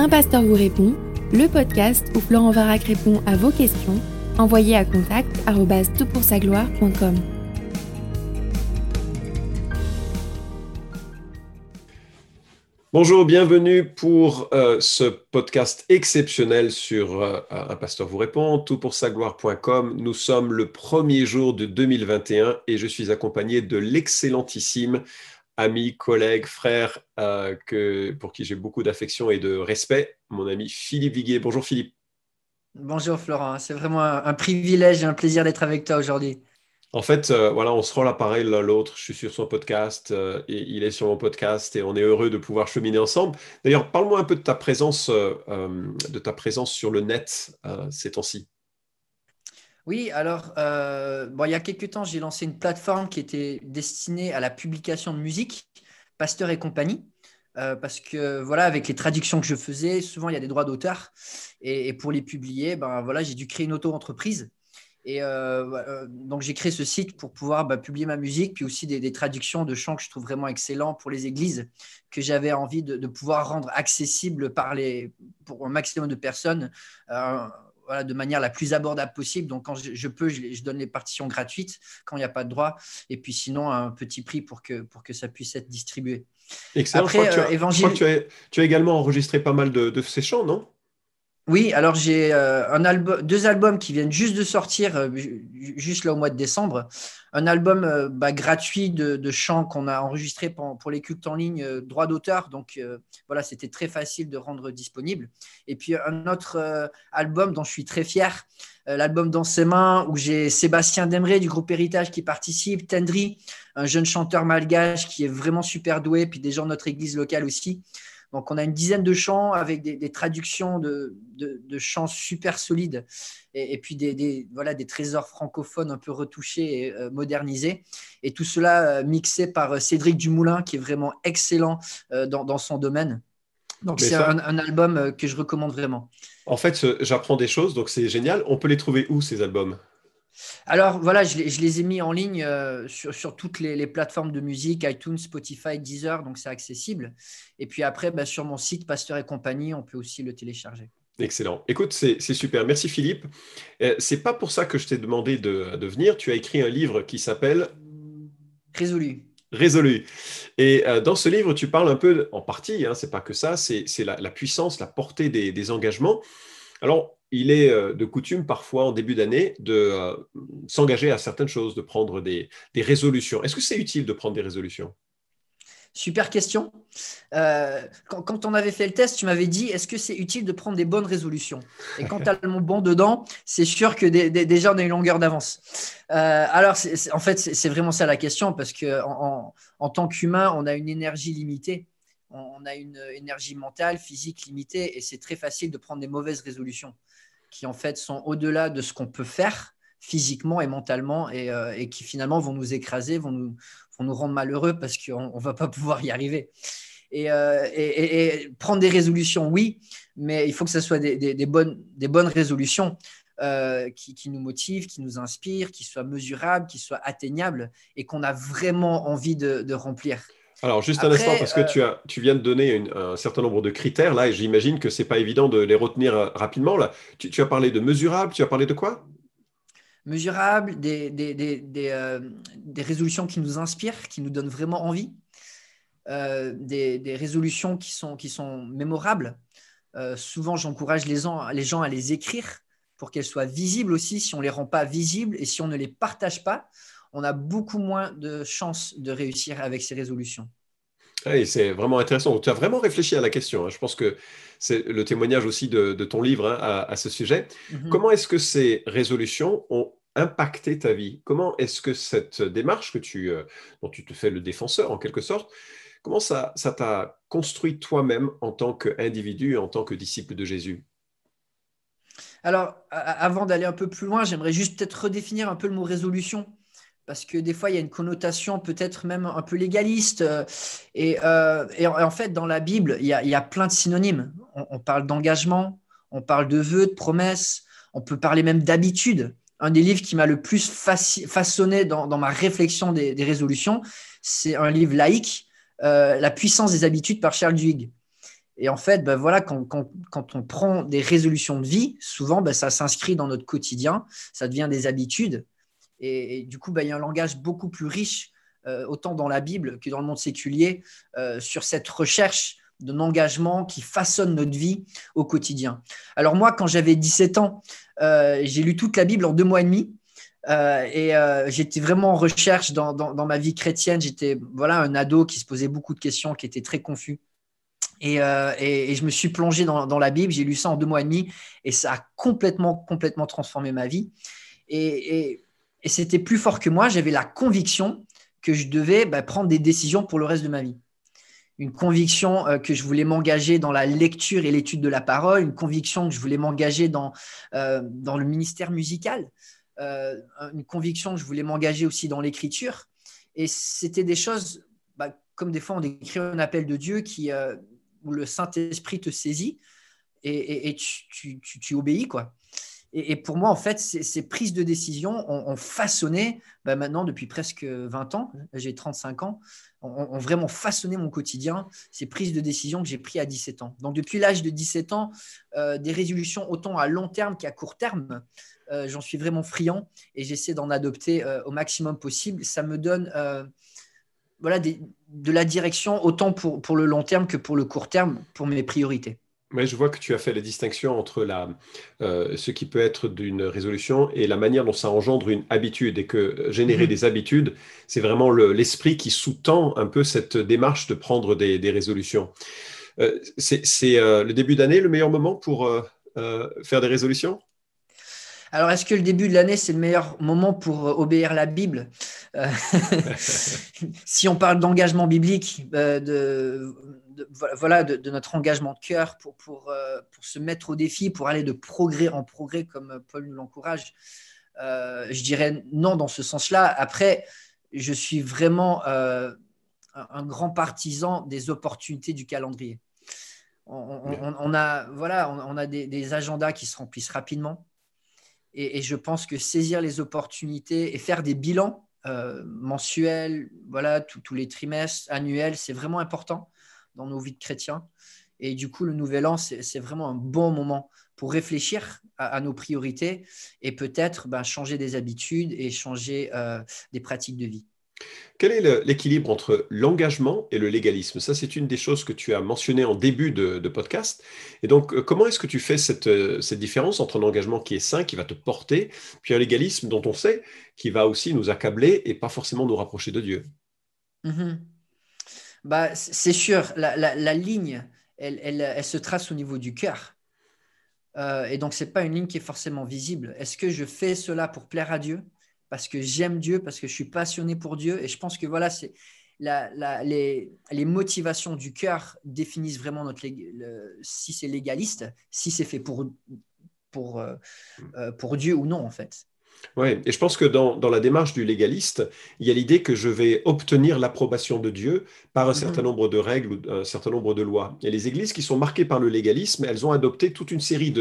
Un pasteur vous répond, le podcast où Florent Varac répond à vos questions, envoyez à contact gloire.com Bonjour, bienvenue pour euh, ce podcast exceptionnel sur euh, Un pasteur vous répond, toutpoursagloire.com. Nous sommes le premier jour de 2021 et je suis accompagné de l'excellentissime ami, collègue, frère, euh, que, pour qui j'ai beaucoup d'affection et de respect, mon ami Philippe Viguier. Bonjour Philippe. Bonjour Florent, c'est vraiment un, privilège et un plaisir d'être avec toi aujourd'hui. En fait, euh, voilà, on se rend l'appareil l'un l'autre. Je suis sur son podcast euh, et il est sur mon podcast et on est heureux de pouvoir cheminer ensemble. D'ailleurs, parle-moi un peu de ta présence, de ta présence sur le net ces temps-ci. Oui, alors, euh, bon, il y a quelques temps, j'ai lancé une plateforme qui était destinée à la publication de musique, Pasteur et compagnie. Euh, parce que voilà, avec les traductions que je faisais, souvent il y a des droits d'auteur. Et, pour les publier, ben, voilà, j'ai dû créer une auto-entreprise. Et euh, donc j'ai créé ce site pour pouvoir bah, publier ma musique, puis aussi des, traductions de chants que je trouve vraiment excellents pour les églises, que j'avais envie de, pouvoir rendre accessibles par les, pour un maximum de personnes de manière la plus abordable possible. Donc, quand je, peux, je, donne les partitions gratuites quand il n'y a pas de droit. Et puis, sinon, un petit prix pour que, pour que ça puisse être distribué. Excellent. Après, je crois que, tu, as, tu, as, également enregistré pas mal de, de ces chants, non? Oui, alors j'ai euh, deux albums qui viennent juste de sortir, euh, juste là au mois de décembre. Un album euh, bah, gratuit de, chants qu'on a enregistré pour, les cultes en ligne, droit d'auteur. Donc voilà, c'était très facile de rendre disponible. Et puis un autre album dont je suis très fier, l'album Dans ses mains, où j'ai Sébastien Demré du groupe Héritage qui participe, Tendry, un jeune chanteur malgache qui est vraiment super doué, puis des gens de notre église locale aussi. Donc, on a une dizaine de chants avec des, traductions de, chants super solides et, puis des, voilà, des trésors francophones un peu retouchés et euh, modernisés. Et tout cela euh, mixé par euh, Cédric Dumoulin, qui est vraiment excellent dans, son domaine. Donc, c'est un, un, album que je recommande vraiment. En fait, j'apprends des choses, donc c'est génial. On peut les trouver où, ces albums? Alors voilà, je les, ai mis en ligne euh, sur, toutes les, plateformes de musique, iTunes, Spotify, Deezer, donc c'est accessible. Et puis après, bah, sur mon site Pasteur et compagnie, on peut aussi le télécharger. Excellent. Écoute, c'est super. Merci Philippe. Euh, c'est pas pour ça que je t'ai demandé de, venir. Tu as écrit un livre qui s'appelle Résolu. Résolu. Et euh, dans ce livre, tu parles un peu, en partie, hein, c'est pas que ça, c'est la, puissance, la portée des, des engagements. Alors, il est euh, de coutume parfois en début d'année de euh, s'engager à certaines choses, de prendre des, résolutions. Est-ce que c'est utile de prendre des résolutions? Super question. Euh, quand, on avait fait le test, tu m'avais dit est-ce que c'est utile de prendre des bonnes résolutions? Et quand tu as le bon dedans, c'est sûr que déjà on a une longueur d'avance. alors, en fait, c'est vraiment ça la question parce qu'en en tant qu'humain, on a une énergie limitée on a une énergie mentale, physique limitée et c'est très facile de prendre des mauvaises résolutions qui en fait sont au-delà de ce qu'on peut faire physiquement et mentalement et, euh, qui finalement vont nous écraser, vont nous, rendre malheureux parce qu'on ne va pas pouvoir y arriver. Euh, et, prendre des résolutions, oui, mais il faut que ce soit des, bonnes, résolutions euh, qui, nous motivent, qui nous inspirent, qui soient mesurables, qui soient atteignables et qu'on a vraiment envie de remplir. Alors, juste un instant, parce que tu, as, tu viens de donner un certain nombre de critères, là, et j'imagine que ce n'est pas évident de les retenir euh, rapidement. Là. Tu, as parlé de mesurable, tu as parlé de quoi? Mesurable, des, des, des, euh, des, résolutions qui nous inspirent, qui nous donnent vraiment envie, euh, des, résolutions qui sont, qui sont mémorables. souvent, j'encourage les gens, les gens à les écrire pour qu'elles soient visibles aussi. Si on ne les rend pas visibles et si on ne les partage pas, on a beaucoup moins de chances de réussir avec ces résolutions. Oui, c'est vraiment intéressant. Tu as vraiment réfléchi à la question. Hein. Je pense que c'est le témoignage aussi de, ton livre hein, à, ce sujet. Mhm. Comment est-ce que ces résolutions ont impacté ta vie? Comment est-ce que cette démarche que tu, euh, dont tu te fais le défenseur en quelque sorte, comment ça t'a construit toi-même en tant qu'individu, en tant que disciple de Jésus? Alors, avant d'aller un peu plus loin, j'aimerais juste peut-être redéfinir un peu le mot résolution parce que des fois, il y a une connotation peut-être même un peu légaliste. Euh, euh, et, en fait, dans la Bible, il y a, plein de synonymes. On, parle d'engagement, on parle de vœux, de promesses, on peut parler même d'habitude. Un des livres qui m'a le plus façonné dans, ma réflexion des, résolutions, c'est un livre laïque, euh, La puissance des habitudes par Charles Duhigg. Et en fait, ben voilà, quand, quand, on prend des résolutions de vie, souvent, ben, ça s'inscrit dans notre quotidien, ça devient des habitudes. Et, du coup, ben, il y a un langage beaucoup plus riche, euh, autant dans la Bible que dans le monde séculier, euh, sur cette recherche d'un engagement qui façonne notre vie au quotidien. Alors moi, quand j'avais 17 ans, euh, j'ai lu toute la Bible en deux mois et demi. et j'étais vraiment en recherche dans, ma vie chrétienne. J'étais voilà un ado qui se posait beaucoup de questions, qui était très confus. Et, je me suis plongé dans, la Bible, j'ai lu ça en deux mois et demi, et ça a complètement, complètement transformé ma vie. Et c'était plus fort que moi, j'avais la conviction que je devais bah, prendre des décisions pour le reste de ma vie. Une conviction euh, que je voulais m'engager dans la lecture et l'étude de la parole, une conviction que je voulais m'engager dans, euh, dans le ministère musical, une conviction que je voulais m'engager aussi dans l'écriture. Et c'était des choses, bah, comme des fois on décrit un appel de Dieu qui où le Saint-Esprit te saisit et, tu, obéis. quoi. Et, pour moi, en fait, ces, prises de décision ont, façonné, bah, maintenant depuis presque 20 ans, j'ai 35 ans, ont, vraiment façonné mon quotidien, ces prises de décision que j'ai prises à 17 ans. Donc depuis l'âge de 17 ans, euh, des résolutions autant à long terme qu'à court terme, euh, j'en suis vraiment friand et j'essaie d'en adopter euh, au maximum possible. Ça me donne voilà, de la direction autant pour, pour le long terme que pour le court terme, pour mes priorités. Mais je vois que tu as fait la distinction entre la, euh, ce qui peut être d'une résolution et la manière dont ça engendre une habitude et que générer mhm. des habitudes, c'est vraiment l'esprit qui sous-tend un peu cette démarche de prendre des, des résolutions. Euh, c'est euh, le début d'année le meilleur moment pour faire des résolutions? Alors, est-ce que le début de l'année, c'est le meilleur moment pour obéir à la Bible? Si on parle d'engagement biblique, euh, de, voilà, de, notre engagement de cœur pour, pour, pour, se mettre au défi, pour aller de progrès en progrès, comme Paul nous l'encourage, je dirais non dans ce sens-là. Après, je suis vraiment un, grand partisan des opportunités du calendrier. On, a, voilà, on, a des, des agendas qui se remplissent rapidement. Et, je pense que saisir les opportunités et faire des bilans euh, mensuels, voilà, tous les trimestres, annuels, c'est vraiment important dans nos vies de chrétiens. Et du coup, le nouvel an, c'est vraiment un bon moment pour réfléchir à, nos priorités et peut-être ben, changer des habitudes et changer euh, des pratiques de vie. Quel est l'équilibre entre l'engagement et le légalisme? Ça, c'est une des choses que tu as mentionné en début de, podcast. Et donc, euh, comment est-ce que tu fais euh, cette, différence entre un engagement qui est sain, qui va te porter, puis un légalisme dont on sait qui va aussi nous accabler et pas forcément nous rapprocher de Dieu? Mm-hmm. Bah, C'est sûr, la, ligne, elle, se trace au niveau du cœur. Euh, et donc, ce n'est pas une ligne qui est forcément visible. Est-ce que je fais cela pour plaire à Dieu? Parce que j'aime Dieu, parce que je suis passionné pour Dieu. Et je pense que voilà, c'est les, motivations du cœur définissent vraiment notre, si c'est légaliste, si c'est fait pour, pour, euh, euh, pour Dieu ou non, en fait. Oui, et je pense que dans, la démarche du légaliste, il y a l'idée que je vais obtenir l'approbation de Dieu par un certain mhm. nombre de règles ou un certain nombre de lois. Et les églises qui sont marquées par le légalisme, elles ont adopté toute une série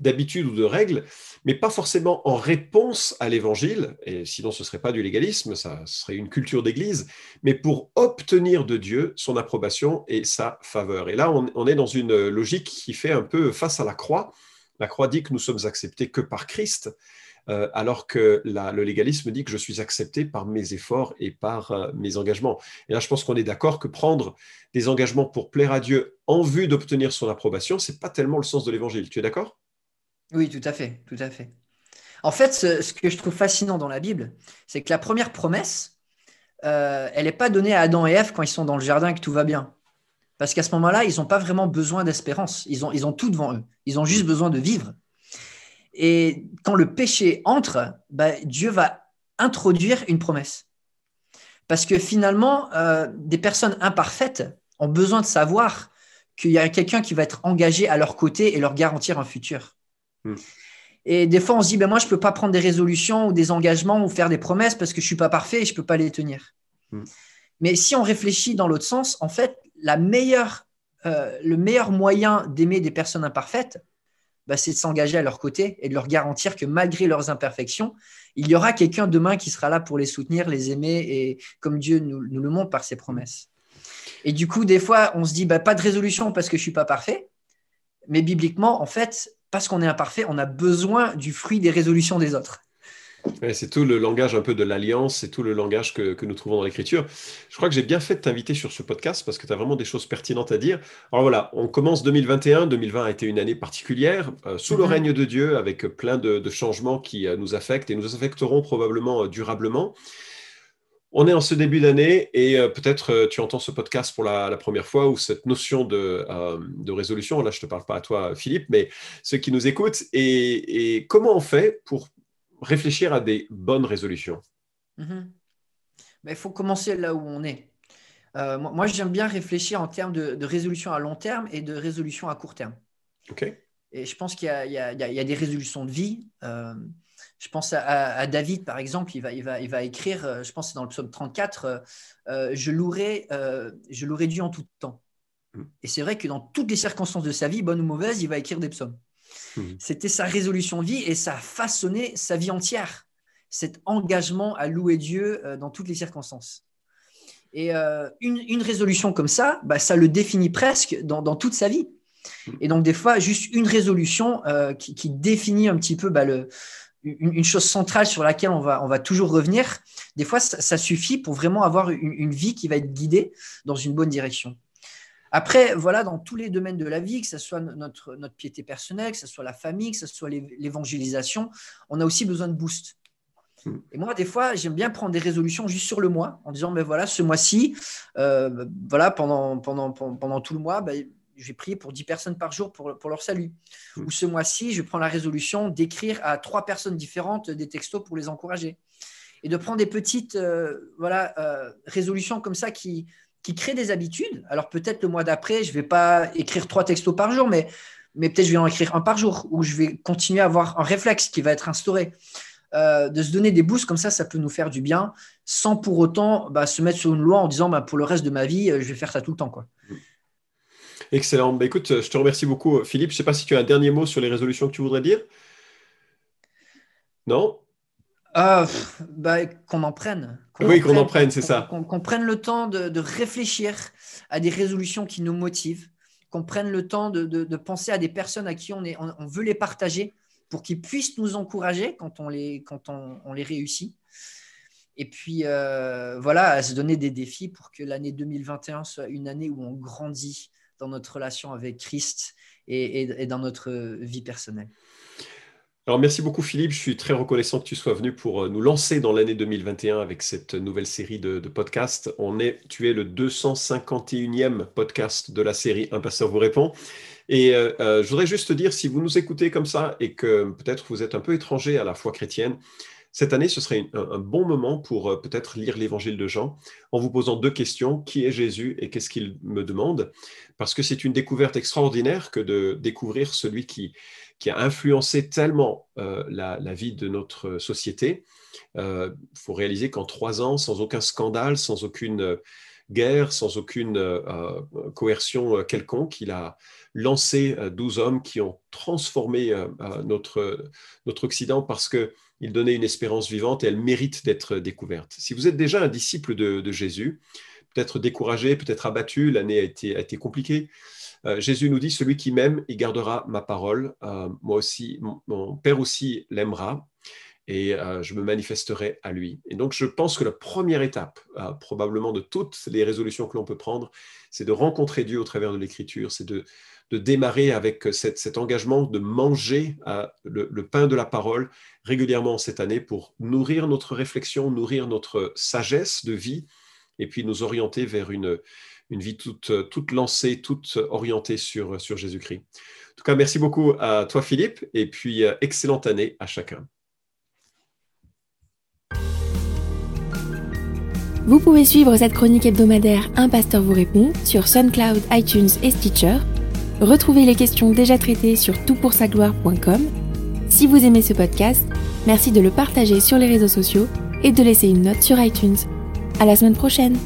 d'habitudes ou de règles mais pas forcément en réponse à l'évangile, et sinon ce ne serait pas du légalisme, ça serait une culture d'église, mais pour obtenir de Dieu son approbation et sa faveur. Et là, on, est dans une logique qui fait un peu face à la croix. La croix dit que nous sommes acceptés que par Christ, euh, alors que le légalisme dit que je suis accepté par mes efforts et par euh, mes engagements. Et là, je pense qu'on est d'accord que prendre des engagements pour plaire à Dieu en vue d'obtenir son approbation, c'est pas tellement le sens de l'évangile. Tu es d'accord? Oui, tout à fait, tout à fait. En fait, ce, que je trouve fascinant dans la Bible, c'est que la première promesse, euh, elle n'est pas donnée à Adam et Ève quand ils sont dans le jardin et que tout va bien. Parce qu'à ce moment-là, ils n'ont pas vraiment besoin d'espérance. Ils ont, ils ont tout devant eux. Ils ont juste besoin de vivre. Et quand le péché entre, bah, Dieu va introduire une promesse. Parce que finalement, euh, des personnes imparfaites ont besoin de savoir qu'il y a quelqu'un qui va être engagé à leur côté et leur garantir un futur. Hmm. Et des fois, on se dit, ben moi, je ne peux pas prendre des résolutions ou des engagements ou faire des promesses parce que je ne suis pas parfait et je ne peux pas les tenir. Hmm. Mais si on réfléchit dans l'autre sens, en fait, la meilleure, euh, le meilleur moyen d'aimer des personnes imparfaites, bah, c'est de s'engager à leur côté et de leur garantir que malgré leurs imperfections, il y aura quelqu'un demain qui sera là pour les soutenir, les aimer, et comme Dieu nous, le montre par ses promesses. Et du coup, des fois, on se dit bah, pas de résolution parce que je suis pas parfait. Mais bibliquement, en fait, parce qu'on est imparfait, on a besoin du fruit des résolutions des autres c'est tout le langage un peu de l'alliance, c'est tout le langage que, nous trouvons dans l'écriture. Je crois que j'ai bien fait de t'inviter sur ce podcast parce que tu as vraiment des choses pertinentes à dire. Alors voilà, on commence 2021. 2020 a été une année particulière, euh, sous le mhm. règne de Dieu, avec plein de, changements qui euh, nous affectent et nous affecteront probablement euh, durablement. On est en ce début d'année et peut-être tu entends ce podcast pour la, première fois ou cette notion de, de, résolution. Là, je ne te parle pas à toi, Philippe, mais ceux qui nous écoutent. et comment on fait pour réfléchir à des bonnes résolutions mhm. Il faut commencer là où on est. Euh, moi, j'aime bien réfléchir en termes de, résolution à long terme et de résolution à court terme. Ok. Et je pense qu'il y, y, a des résolutions de vie. Euh, je pense à, David, par exemple, il va, il va, il va écrire, euh, je pense que c'est dans le psaume 34, je louerai, je louerai Dieu en tout temps. Mm. Et c'est vrai que dans toutes les circonstances de sa vie, bonnes ou mauvaises, il va écrire des psaumes. Mhm. C'était sa résolution de vie et ça a façonné sa vie entière, cet engagement à louer Dieu euh, dans toutes les circonstances. Et euh, une, résolution comme ça, bah, ça le définit presque dans, toute sa vie. Mhm. Et donc, des fois, juste une résolution euh, qui, définit un petit peu bah, une, chose centrale sur laquelle on va, on va toujours revenir, des fois, ça, suffit pour vraiment avoir une, vie qui va être guidée dans une bonne direction. Après, voilà, dans tous les domaines de la vie, que ce soit notre, notre piété personnelle, que ce soit la famille, que ce soit l'évangélisation, on a aussi besoin de boost. Hmm. Et moi, des fois, j'aime bien prendre des résolutions juste sur le mois, en disant, mais voilà, ce mois-ci, euh, voilà, pendant, pendant, pendant tout le mois, ben, je vais prier pour 10 personnes par jour pour, pour leur salut. Hmm. Ou ce mois-ci, je prends la résolution d'écrire à trois personnes différentes des textos pour les encourager. Et de prendre des petites euh, voilà, euh, résolutions comme ça qui, qui crée des habitudes. Alors peut-être le mois d'après, je ne vais pas écrire trois textos par jour, mais, mais peut-être je vais en écrire un par jour, ou je vais continuer à avoir un réflexe qui va être instauré. Euh, de se donner des boosts comme ça, ça peut nous faire du bien, sans pour autant bah, se mettre sur une loi en disant bah, pour le reste de ma vie, euh, je vais faire ça tout le temps. Quoi. Excellent. Bah, écoute, je te remercie beaucoup, Philippe. Je ne sais pas si tu as un dernier mot sur les résolutions que tu voudrais dire. Non? Ah, bah, qu'on en prenne. Oui, qu'on en prenne, c'est ça. Qu'on prenne le temps de, réfléchir à des résolutions qui nous motivent, qu'on prenne le temps de, penser à des personnes à qui on, est, on, veut les partager pour qu'ils puissent nous encourager quand on les, quand on, les réussit. Et puis, euh, voilà, à se donner des défis pour que l'année 2021 soit une année où on grandit dans notre relation avec Christ et dans notre vie personnelle. Alors merci beaucoup Philippe, je suis très reconnaissant que tu sois venu pour euh, nous lancer dans l'année 2021 avec cette nouvelle série de, podcasts. On est, tu es le 251e podcast de la série Un pasteur vous répond. Et euh, euh, je voudrais juste te dire, si vous nous écoutez comme ça et que peut-être vous êtes un peu étranger à la foi chrétienne, cette année, ce serait un, bon moment pour peut-être lire l'évangile de Jean en vous posant deux questions. Qui est Jésus et qu'est-ce qu'il me demande? Parce que c'est une découverte extraordinaire que de découvrir celui qui, qui a influencé tellement euh, la, vie de notre société. Il euh, faut réaliser qu'en trois ans, sans aucun scandale, sans aucune euh, guerre, sans aucune coercion quelconque, il a lancé douze hommes qui ont transformé notre, notre Occident parce qu'il donnait une espérance vivante et elle mérite d'être découverte. Si vous êtes déjà un disciple de, Jésus, peut-être découragé, peut-être abattu, l'année a été compliquée, euh, Jésus nous dit, celui qui m'aime, il gardera ma parole. Euh, moi aussi, mon, Père aussi l'aimera et euh, je me manifesterai à lui. Et donc, je pense que la première étape, probablement de toutes les résolutions que l'on peut prendre, c'est de rencontrer Dieu au travers de l'Écriture, c'est de, démarrer avec cet engagement de manger le, le, pain de la parole régulièrement cette année pour nourrir notre réflexion, nourrir notre sagesse de vie et puis nous orienter vers une, une vie toute, toute lancée, toute orientée sur, sur Jésus-Christ. En tout cas, merci beaucoup à toi, Philippe, et puis euh, excellente année à chacun. Vous pouvez suivre cette chronique hebdomadaire Un pasteur vous répond sur SoundCloud, iTunes et Stitcher. Retrouvez les questions déjà traitées sur toutpoursagloire.com. Si vous aimez ce podcast, merci de le partager sur les réseaux sociaux et de laisser une note sur iTunes. À la semaine prochaine!